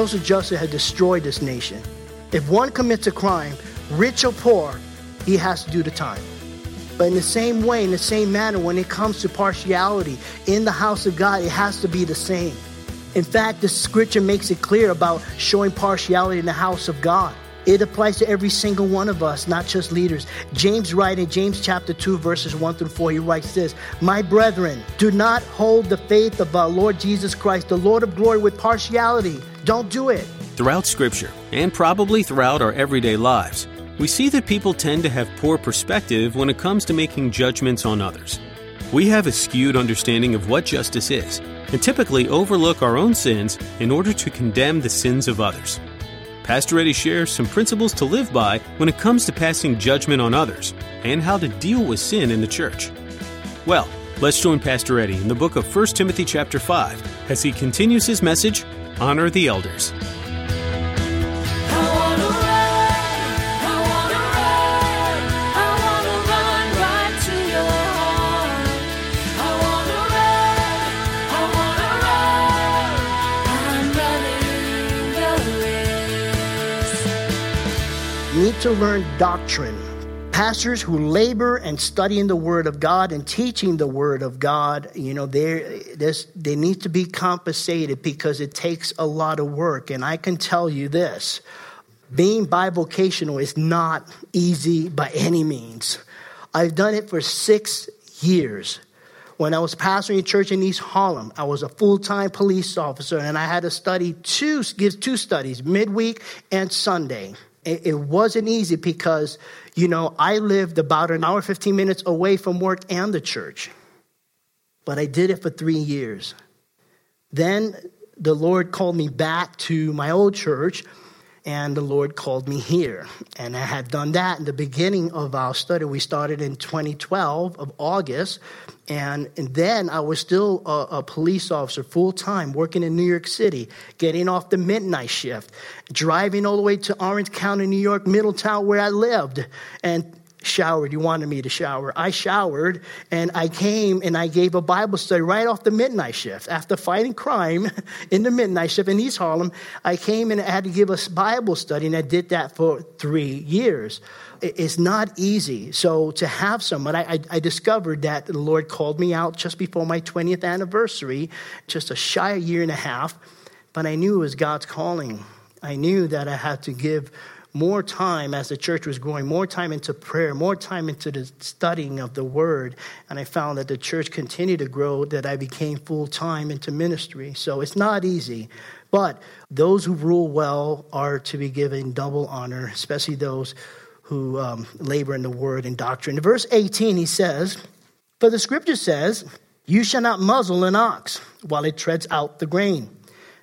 Social justice had destroyed this nation. If one commits a crime, rich or poor, he has to do the time. But in the same way, in the same manner, when it comes to partiality in the house of God, it has to be the same. In fact, the scripture makes it clear about showing partiality in the house of God. It applies to every single one of us, not just leaders. James writing, James chapter 2, verses 1 through 4, he writes this My brethren, do not hold the faith of our Lord Jesus Christ, the Lord of glory, with partiality. Don't do it. Throughout Scripture, and probably throughout our everyday lives, we see that people tend to have poor perspective when it comes to making judgments on others. We have a skewed understanding of what justice is, and typically overlook our own sins in order to condemn the sins of others. Pastor Eddie shares some principles to live by when it comes to passing judgment on others and how to deal with sin in the church. Well, let's join Pastor Eddie in the book of 1 Timothy chapter 5 as he continues his message honor the elders. need to learn doctrine. Pastors who labor and study in the Word of God and teaching the Word of God, you know, they they need to be compensated because it takes a lot of work. And I can tell you this being bivocational is not easy by any means. I've done it for six years. When I was pastoring a church in East Harlem, I was a full time police officer and I had to study two, give two studies, midweek and Sunday it, it wasn't easy because, you know, I lived about an hour, 15 minutes away from work and the church. But I did it for three years. Then the Lord called me back to my old church and the Lord called me here. And I had done that in the beginning of our study. We started in 2012 of August, and, and then I was still a, a police officer full time, working in New York City, getting off the midnight shift, driving all the way to Orange County, New York, Middletown, where I lived, and showered. You wanted me to shower. I showered and I came and I gave a Bible study right off the midnight shift. After fighting crime in the midnight shift in East Harlem, I came and I had to give a Bible study and I did that for three years. It's not easy. So to have someone, I, I, I discovered that the Lord called me out just before my 20th anniversary, just a shy year and a half, but I knew it was God's calling. I knew that I had to give more time as the church was growing, more time into prayer, more time into the studying of the word. And I found that the church continued to grow, that I became full time into ministry. So it's not easy. But those who rule well are to be given double honor, especially those who um, labor in the word and doctrine. In verse 18, he says, For the scripture says, You shall not muzzle an ox while it treads out the grain.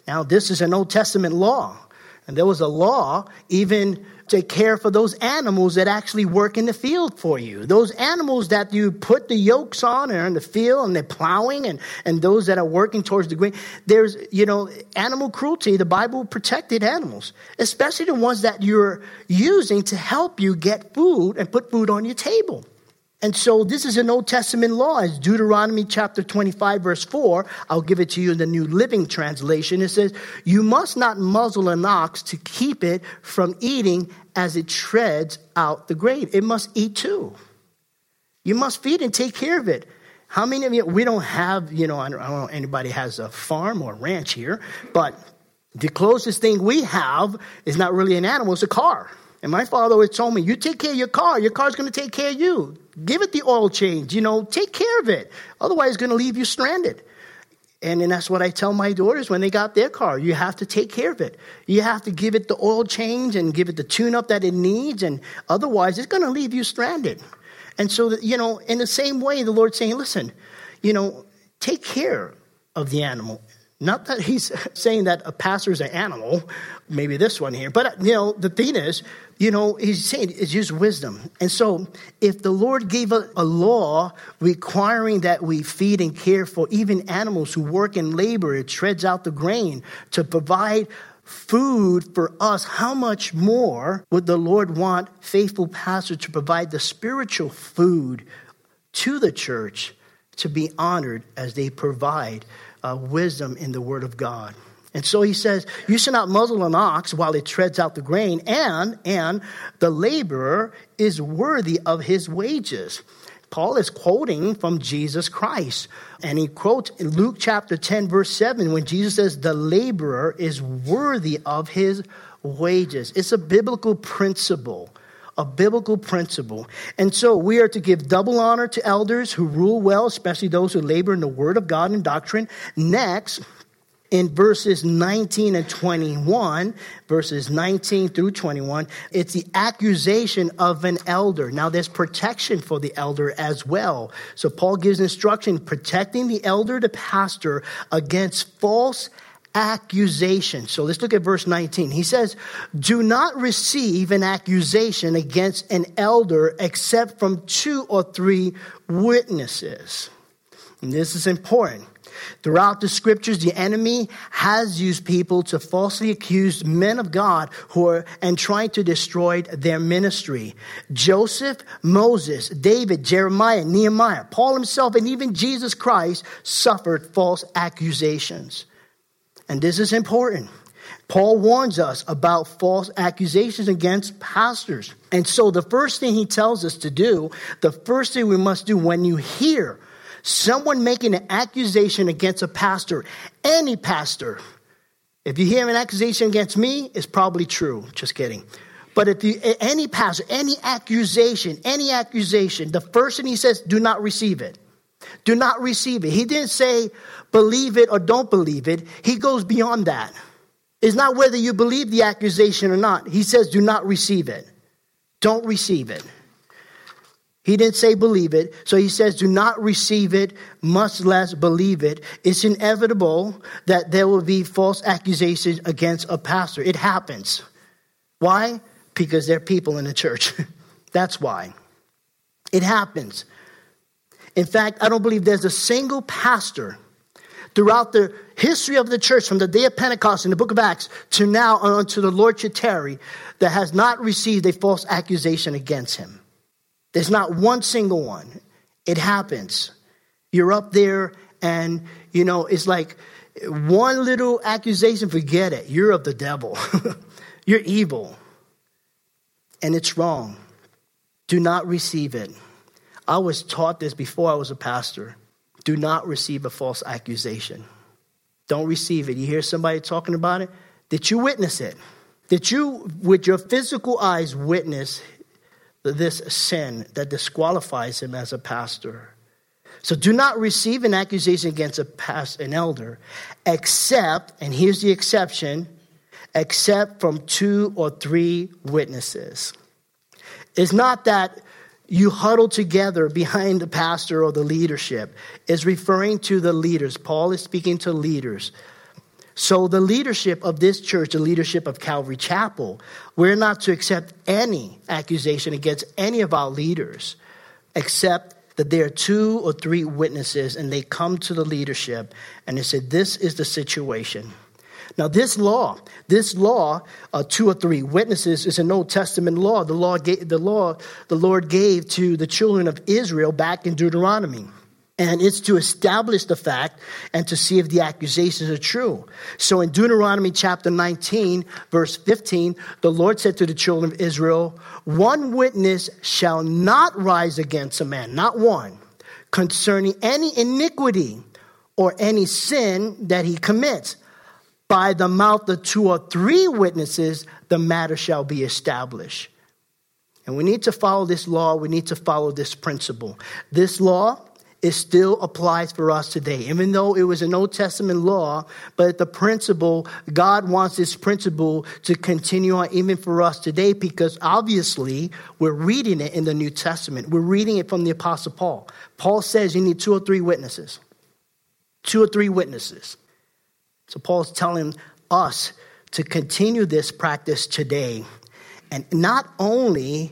Now, this is an Old Testament law. And there was a law even to care for those animals that actually work in the field for you. Those animals that you put the yokes on and in the field and they're plowing and, and those that are working towards the green. There's, you know, animal cruelty. The Bible protected animals, especially the ones that you're using to help you get food and put food on your table. And so this is an Old Testament law. It's Deuteronomy chapter 25, verse 4. I'll give it to you in the New Living Translation. It says, You must not muzzle an ox to keep it from eating as it treads out the grain. It must eat too. You must feed and take care of it. How many of you, we don't have, you know, I don't, I don't know anybody has a farm or ranch here, but the closest thing we have is not really an animal, it's a car. And my father always told me, you take care of your car, your car's going to take care of you. Give it the oil change, you know, take care of it. Otherwise, it's going to leave you stranded. And then that's what I tell my daughters when they got their car. You have to take care of it. You have to give it the oil change and give it the tune up that it needs. And otherwise, it's going to leave you stranded. And so, you know, in the same way, the Lord's saying, listen, you know, take care of the animal. Not that he's saying that a pastor is an animal, maybe this one here, but you know, the thing is, you know, he's saying it's just wisdom. And so, if the Lord gave a, a, law requiring that we feed and care for even animals who work in labor, it treads out the grain to provide food for us, how much more would the Lord want faithful pastors to provide the spiritual food to the church to be honored as they provide uh, wisdom in the Word of God. And so he says, You should not muzzle an ox while it treads out the grain, and, and the laborer is worthy of his wages. Paul is quoting from Jesus Christ. And he quotes in Luke chapter 10, verse 7, when Jesus says, The laborer is worthy of his wages. It's a biblical principle a biblical principle. And so we are to give double honor to elders who rule well, especially those who labor in the word of God and doctrine. Next, in verses 19 and 21, verses 19 through 21, it's the accusation of an elder. Now, there's protection for the elder as well. So, Paul gives instruction protecting the elder, the pastor, against false accusation. So let's look at verse 19. He says, Do not receive an accusation against an elder except from two or three witnesses. And this is important. Throughout the scriptures, the enemy has used people to falsely accuse men of God who are and trying to destroy their ministry. Joseph, Moses, David, Jeremiah, Nehemiah, Paul himself, and even Jesus Christ suffered false accusations. And this is important. Paul warns us about false accusations against pastors. And so, the first thing he tells us to do, the first thing we must do when you hear someone making an accusation against a pastor, any pastor, if you hear an accusation against me, it's probably true. Just kidding. But if you, any pastor, any accusation, any accusation, the first thing he says, do not receive it. Do not receive it. He didn't say believe it or don't believe it. He goes beyond that. It's not whether you believe the accusation or not. He says do not receive it. Don't receive it. He didn't say believe it. So he says do not receive it, much less believe it. It's inevitable that there will be false accusations against a pastor. It happens. Why? Because there are people in the church. That's why. It happens. In fact, I don't believe there's a single pastor throughout the history of the church from the day of Pentecost in the book of Acts to now unto the Lord should that has not received a false accusation against him. There's not one single one. It happens. You're up there and, you know, it's like one little accusation, forget it. You're of the devil. You're evil. And it's wrong. Do not receive it. I was taught this before I was a pastor. Do not receive a false accusation. Don't receive it. You hear somebody talking about it? Did you witness it? Did you, with your physical eyes, witness this sin that disqualifies him as a pastor? So do not receive an accusation against a past, an elder, except, and here's the exception, except from two or three witnesses. It's not that you huddle together behind the pastor or the leadership is referring to the leaders. Paul is speaking to leaders. So, the leadership of this church, the leadership of Calvary Chapel, we're not to accept any accusation against any of our leaders, except that there are two or three witnesses and they come to the leadership and they say, This is the situation. Now, this law, this law, uh, two or three witnesses, is an Old Testament law. The law, the law the Lord gave to the children of Israel back in Deuteronomy. And it's to establish the fact and to see if the accusations are true. So in Deuteronomy chapter 19, verse 15, the Lord said to the children of Israel, One witness shall not rise against a man, not one, concerning any iniquity or any sin that he commits by the mouth of two or three witnesses, the matter shall be established. And we need to follow this law. We need to follow this principle. This law it still applies for us today. Even though it was an Old Testament law, but the principle, God wants this principle to continue on even for us today because obviously we're reading it in the New Testament. We're reading it from the Apostle Paul. Paul says you need two or three witnesses. Two or three witnesses. So Paul's telling us to continue this practice today. And not only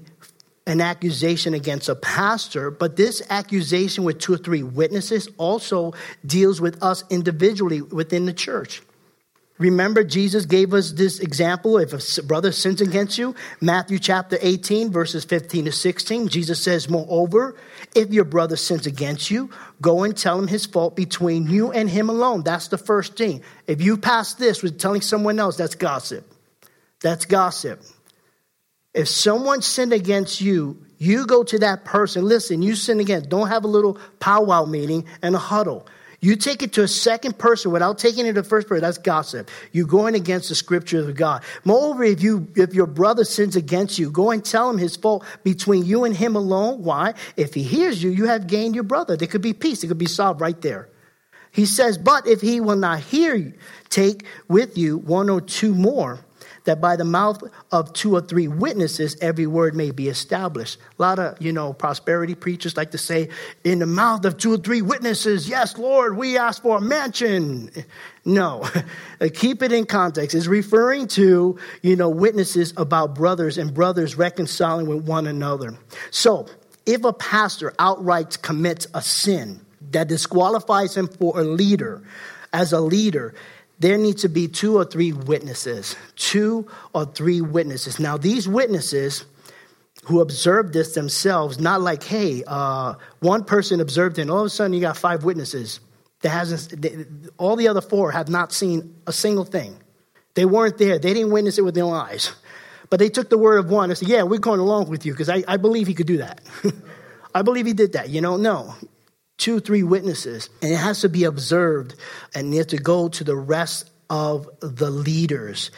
an accusation against a pastor, but this accusation with two or three witnesses also deals with us individually within the church. Remember, Jesus gave us this example. If a brother sins against you, Matthew chapter 18, verses 15 to 16, Jesus says, Moreover, if your brother sins against you, go and tell him his fault between you and him alone. That's the first thing. If you pass this with telling someone else, that's gossip. That's gossip. If someone sinned against you, you go to that person. Listen, you sin again. Don't have a little powwow meeting and a huddle. You take it to a second person without taking it to first person. That's gossip. You're going against the scriptures of God. Moreover, if you if your brother sins against you, go and tell him his fault between you and him alone. Why? If he hears you, you have gained your brother. There could be peace. It could be solved right there. He says, but if he will not hear you, take with you one or two more that by the mouth of two or three witnesses every word may be established. A lot of, you know, prosperity preachers like to say, in the mouth of two or three witnesses, yes, Lord, we ask for a mansion. No, keep it in context. It's referring to, you know, witnesses about brothers and brothers reconciling with one another. So, if a pastor outright commits a sin that disqualifies him for a leader, as a leader, there needs to be two or three witnesses. Two or three witnesses. Now, these witnesses who observed this themselves, not like, hey, uh, one person observed it, and all of a sudden you got five witnesses that hasn't, all the other four have not seen a single thing. They weren't there. They didn't witness it with their eyes. But they took the word of one and said, yeah, we're going along with you because I, I believe he could do that. I believe he did that. You know, no two, three witnesses, and it has to be observed and you have to go to the rest of the leaders.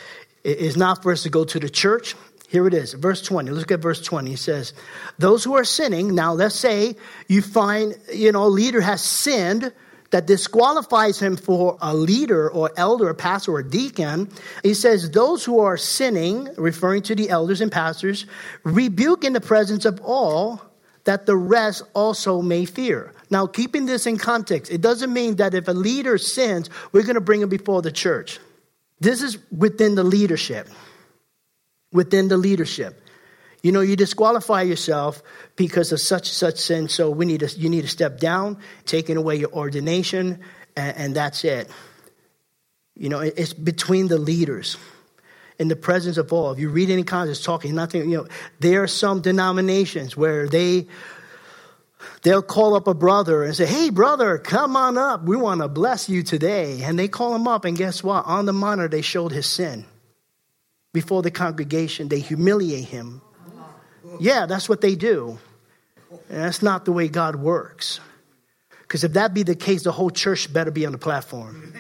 It is not for us to go to the church. Here it is, verse 20. Look at verse 20. It says, Those who are sinning, now let's say you find, you know, a leader has sinned that disqualifies him for a leader or elder, or pastor or deacon. He says, Those who are sinning, referring to the elders and pastors, rebuke in the presence of all that the rest also may fear. Now, keeping this in context, it doesn't mean that if a leader sins, we're going to bring him before the church. This is within the leadership. Within the leadership. You know, you disqualify yourself because of such such sin, so we need to, you need to step down, taking away your ordination, and, and that's it. You know, it's between the leaders in the presence of all. If you read any context, talking nothing, you know, there are some denominations where they they'll call up a brother and say, Hey, brother, come on up. We want to bless you today. And they call him up, and guess what? On the monitor, they showed his sin. Before the congregation, they humiliate him. Yeah, that's what they do. And that's not the way God works. Because if that be the case, the whole church better be on the platform.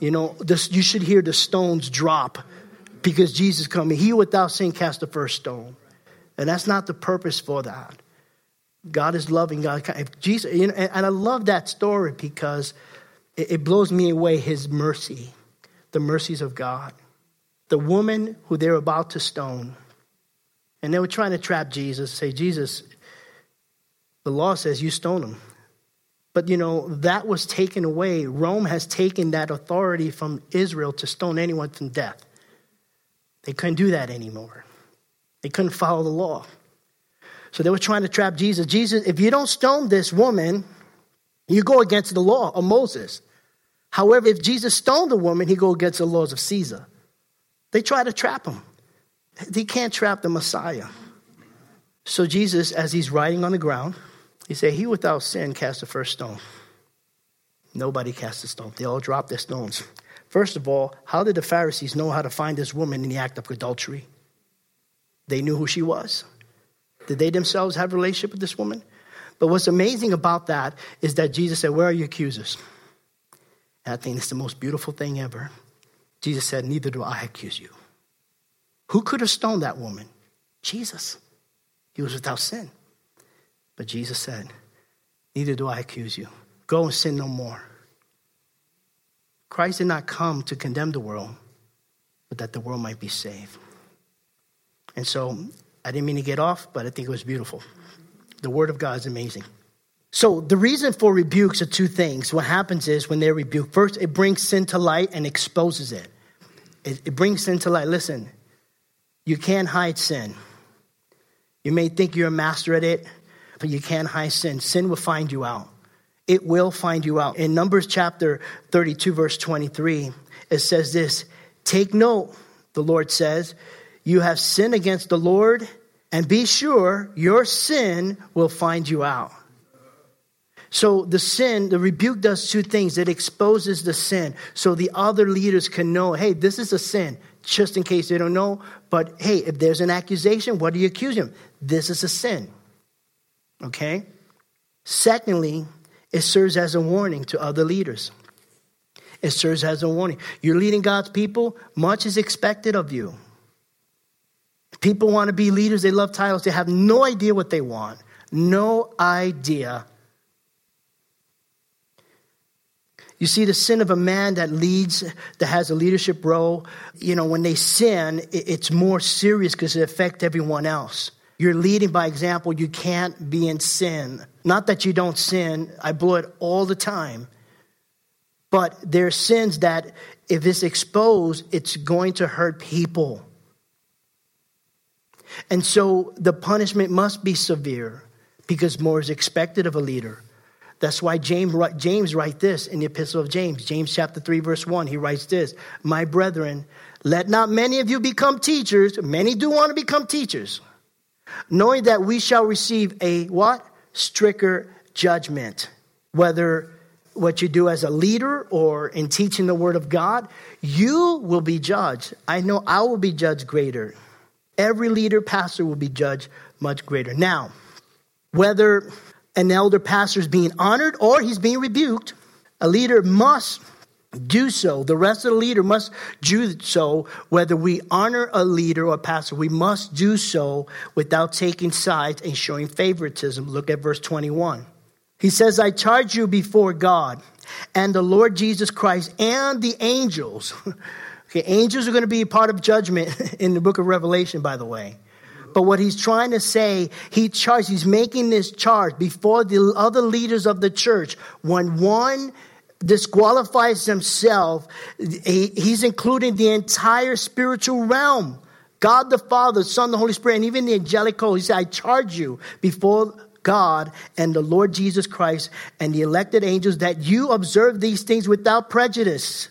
You know, this, you should hear the stones drop because Jesus coming. He without sin cast the first stone. And that's not the purpose for that. God is loving. God, if Jesus, you know, and I love that story because it blows me away. His mercy, the mercies of God. The woman who they're about to stone, and they were trying to trap Jesus. Say, Jesus, the law says you stone him. But you know, that was taken away. Rome has taken that authority from Israel to stone anyone to death. They couldn't do that anymore. They couldn't follow the law. So they were trying to trap Jesus. Jesus, if you don't stone this woman, you go against the law of Moses. However, if Jesus stoned the woman, he go against the laws of Caesar. They try to trap him. They can't trap the Messiah. So Jesus, as he's writing on the ground, he said, He without sin cast the first stone. Nobody cast a stone. They all dropped their stones. First of all, how did the Pharisees know how to find this woman in the act of adultery? They knew who she was. Did they themselves have a relationship with this woman? But what's amazing about that is that Jesus said, Where are your accusers? And I think it's the most beautiful thing ever. Jesus said, Neither do I accuse you. Who could have stoned that woman? Jesus. He was without sin. But Jesus said, Neither do I accuse you. Go and sin no more. Christ did not come to condemn the world, but that the world might be saved. And so I didn't mean to get off, but I think it was beautiful. The Word of God is amazing. So the reason for rebukes are two things. What happens is when they're rebuked, first it brings sin to light and exposes it. It, it brings sin to light. Listen, you can't hide sin. You may think you're a master at it, but you can't hide sin. Sin will find you out. It will find you out. In Numbers chapter 32, verse 23, it says this Take note, the Lord says, you have sinned against the Lord, and be sure your sin will find you out. So the sin, the rebuke does two things. It exposes the sin so the other leaders can know, hey, this is a sin, just in case they don't know. But hey, if there's an accusation, what do you accuse him? This is a sin. Okay? Secondly, it serves as a warning to other leaders. It serves as a warning. You're leading God's people, much is expected of you. People want to be leaders, they love titles, they have no idea what they want. No idea You see, the sin of a man that leads, that has a leadership role, you know, when they sin, it's more serious because it affects everyone else. You're leading by example. You can't be in sin. Not that you don't sin, I blow it all the time. But there are sins that, if it's exposed, it's going to hurt people. And so the punishment must be severe because more is expected of a leader. That's why James, James writes this in the Epistle of James, James chapter 3, verse 1. He writes this My brethren, let not many of you become teachers. Many do want to become teachers, knowing that we shall receive a what? Stricter judgment. Whether what you do as a leader or in teaching the word of God, you will be judged. I know I will be judged greater. Every leader, pastor will be judged much greater. Now, whether an elder pastor is being honored or he's being rebuked, a leader must do so. The rest of the leader must do so. Whether we honor a leader or a pastor, we must do so without taking sides and showing favoritism. Look at verse 21. He says, I charge you before God and the Lord Jesus Christ and the angels. Okay, angels are going to be part of judgment in the book of Revelation, by the way. But what he's trying to say, he charged, he's making this charge before the other leaders of the church. When one disqualifies himself, he's including the entire spiritual realm. God the Father, Son, the Holy Spirit, and even the angelic host. He said, I charge you before God and the Lord Jesus Christ and the elected angels that you observe these things without prejudice,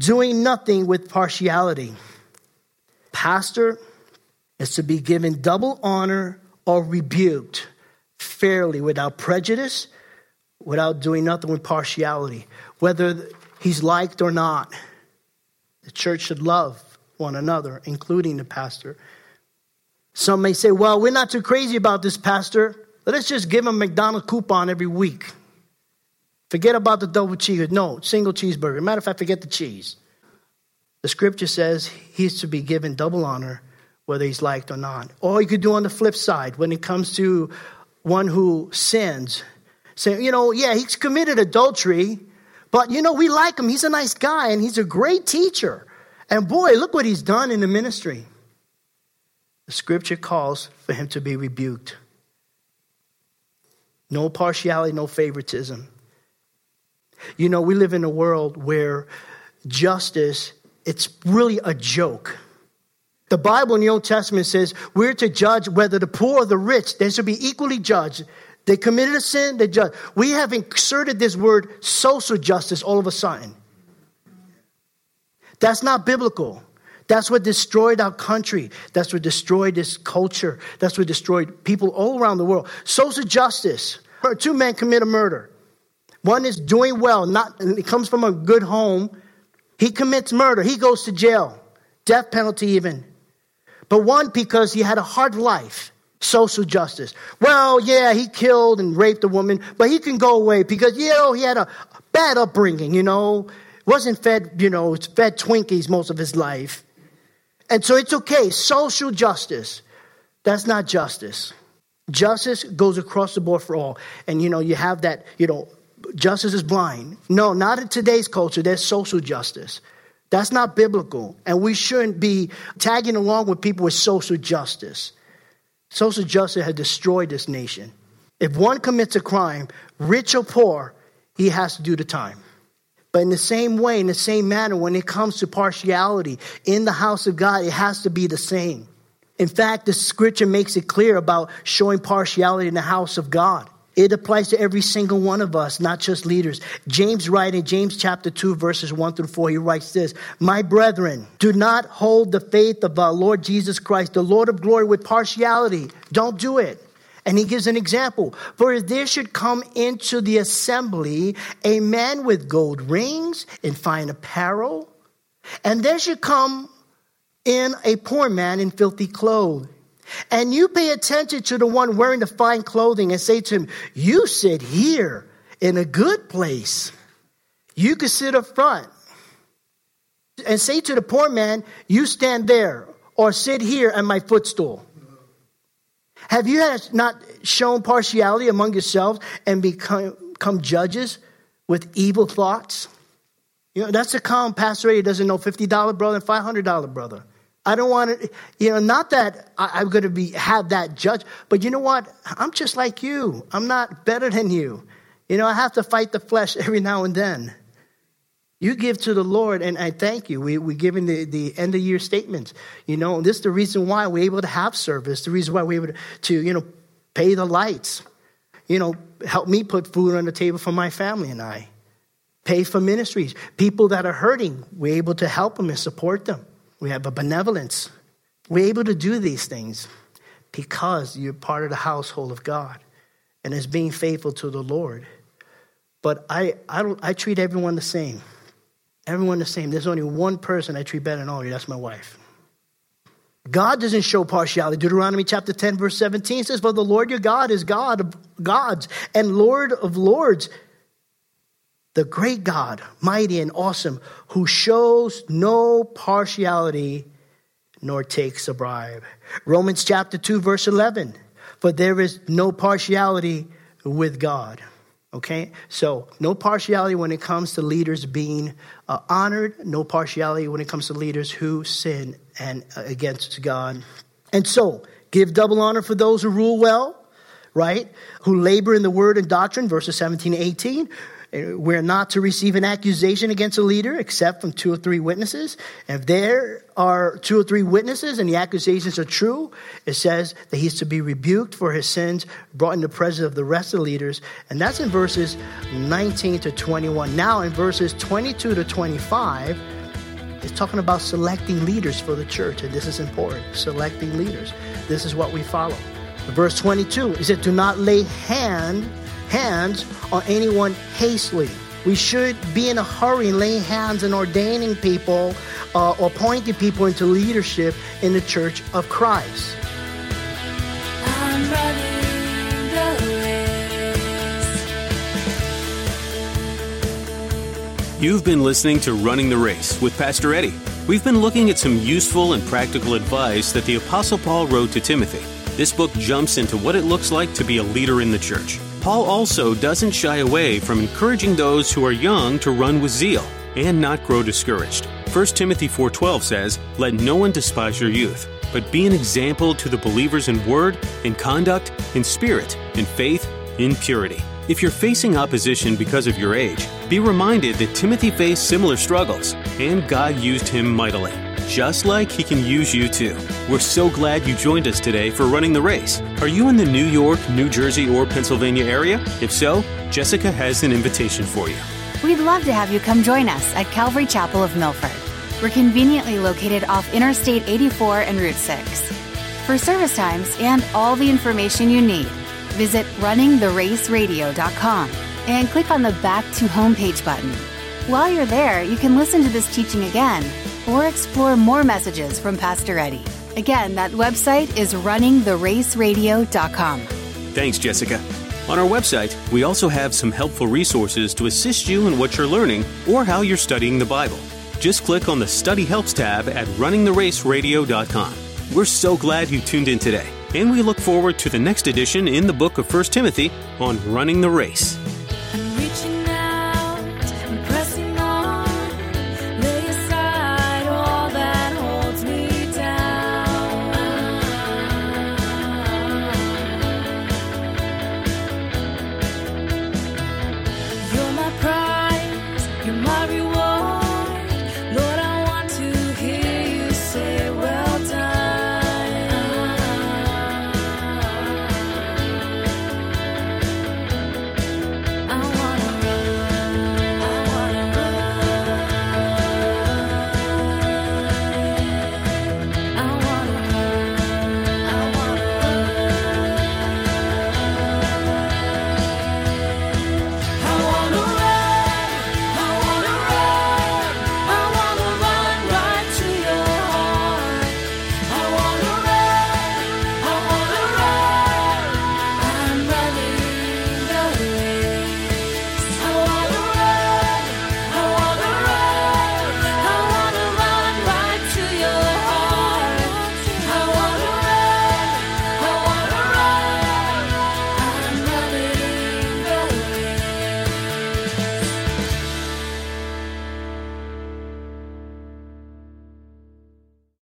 doing nothing with partiality. Pastor, is to be given double honor or rebuked fairly without prejudice, without doing nothing with partiality, whether he's liked or not. The church should love one another, including the pastor. Some may say, well, we're not too crazy about this pastor. Let's just give him a McDonald's coupon every week. Forget about the double cheese. No, single cheeseburger. Matter of fact, forget the cheese. The scripture says he's to be given double honor whether he's liked or not. Or you could do on the flip side when it comes to one who sins. Say, you know, yeah, he's committed adultery, but you know, we like him. He's a nice guy and he's a great teacher. And boy, look what he's done in the ministry. The scripture calls for him to be rebuked. No partiality, no favoritism. You know, we live in a world where justice, it's really a joke. The Bible in the Old Testament says we're to judge whether the poor or the rich, they should be equally judged. They committed a sin, they judge. We have inserted this word social justice all of a sudden. That's not biblical. That's what destroyed our country. That's what destroyed this culture. That's what destroyed people all around the world. Social justice. Two men commit a murder. One is doing well, not it comes from a good home. He commits murder. He goes to jail. Death penalty even but one because he had a hard life. Social justice. Well, yeah, he killed and raped a woman, but he can go away because, you know, he had a bad upbringing, you know, wasn't fed, you know, fed Twinkies most of his life. And so it's okay. Social justice. That's not justice. Justice goes across the board for all. And, you know, you have that, you know, justice is blind. No, not in today's culture. There's social justice. That's not biblical. And we shouldn't be tagging along with people with social justice. Social justice has destroyed this nation. If one commits a crime, rich or poor, he has to do the time. But in the same way, in the same manner, when it comes to partiality in the house of God, it has to be the same. In fact, the scripture makes it clear about showing partiality in the house of God. It applies to every single one of us, not just leaders. James writes in James chapter 2, verses 1 through 4, he writes this My brethren, do not hold the faith of our Lord Jesus Christ, the Lord of glory, with partiality. Don't do it. And he gives an example. For if there should come into the assembly a man with gold rings and fine apparel, and there should come in a poor man in filthy clothes, and you pay attention to the one wearing the fine clothing and say to him, You sit here in a good place. You could sit up front. And say to the poor man, You stand there or sit here at my footstool. Have you not shown partiality among yourselves and become, become judges with evil thoughts? You know, that's a calm pastor doesn't know $50 brother and $500 brother. I don't want to, you know, not that I, am going to be have that judge, but you know what? I'm just like you. I'm not better than you. You know, I have to fight the flesh every now and then. You give to the Lord, and I thank you. We, we're giving the, the end of year statements. You know, this is the reason why we're able to have service, the reason why we're able to, you know, pay the lights, you know, help me put food on the table for my family and I, pay for ministries. People that are hurting, we're able to help them and support them. We have a benevolence. We're able to do these things because you're part of the household of God and is being faithful to the Lord. But I, I, don't, I treat everyone the same. Everyone the same. There's only one person I treat better than all of you. That's my wife. God doesn't show partiality. Deuteronomy chapter 10, verse 17 says, For the Lord your God is God of gods and Lord of lords, the great God, mighty and awesome, who shows no partiality nor takes a bribe. Romans chapter 2, verse 11, For there is no partiality with God. Okay? So, no partiality when it comes to leaders being uh, honored, no partiality when it comes to leaders who sin and uh, against God. And so, give double honor for those who rule well, right? Who labor in the word and doctrine, verses 17 and 18 we're not to receive an accusation against a leader except from two or three witnesses. If there are two or three witnesses and the accusations are true, it says that he's to be rebuked for his sins, brought in the presence of the rest of the leaders. And that's in verses 19 to 21. Now, in verses 22 to 25, it's talking about selecting leaders for the church. And this is important selecting leaders. This is what we follow. Verse 22 is it do not lay hand hands on anyone hastily. We should be in a hurry and laying hands and ordaining people uh, or appointing people into leadership in the church of Christ. You've been listening to Running the Race with Pastor Eddie. We've been looking at some useful and practical advice that the Apostle Paul wrote to Timothy. This book jumps into what it looks like to be a leader in the church. Paul also doesn't shy away from encouraging those who are young to run with zeal and not grow discouraged. 1 Timothy 4:12 says, "Let no one despise your youth, but be an example to the believers in word, in conduct, in spirit, in faith, in purity." If you're facing opposition because of your age, be reminded that Timothy faced similar struggles, and God used him mightily just like He can use you too. We're so glad you joined us today for running the race. Are you in the New York, New Jersey, or Pennsylvania area? If so, Jessica has an invitation for you. We'd love to have you come join us at Calvary Chapel of Milford. We're conveniently located off Interstate 84 and Route 6. For service times and all the information you need, visit runningtheraceradio.com and click on the Back to Homepage button. While you're there, you can listen to this teaching again or explore more messages from Pastor Eddie. Again, that website is runningtheraceradio.com. Thanks, Jessica. On our website, we also have some helpful resources to assist you in what you're learning or how you're studying the Bible. Just click on the Study Helps tab at runningtheraceradio.com. We're so glad you tuned in today, and we look forward to the next edition in the book of 1 Timothy on running the race.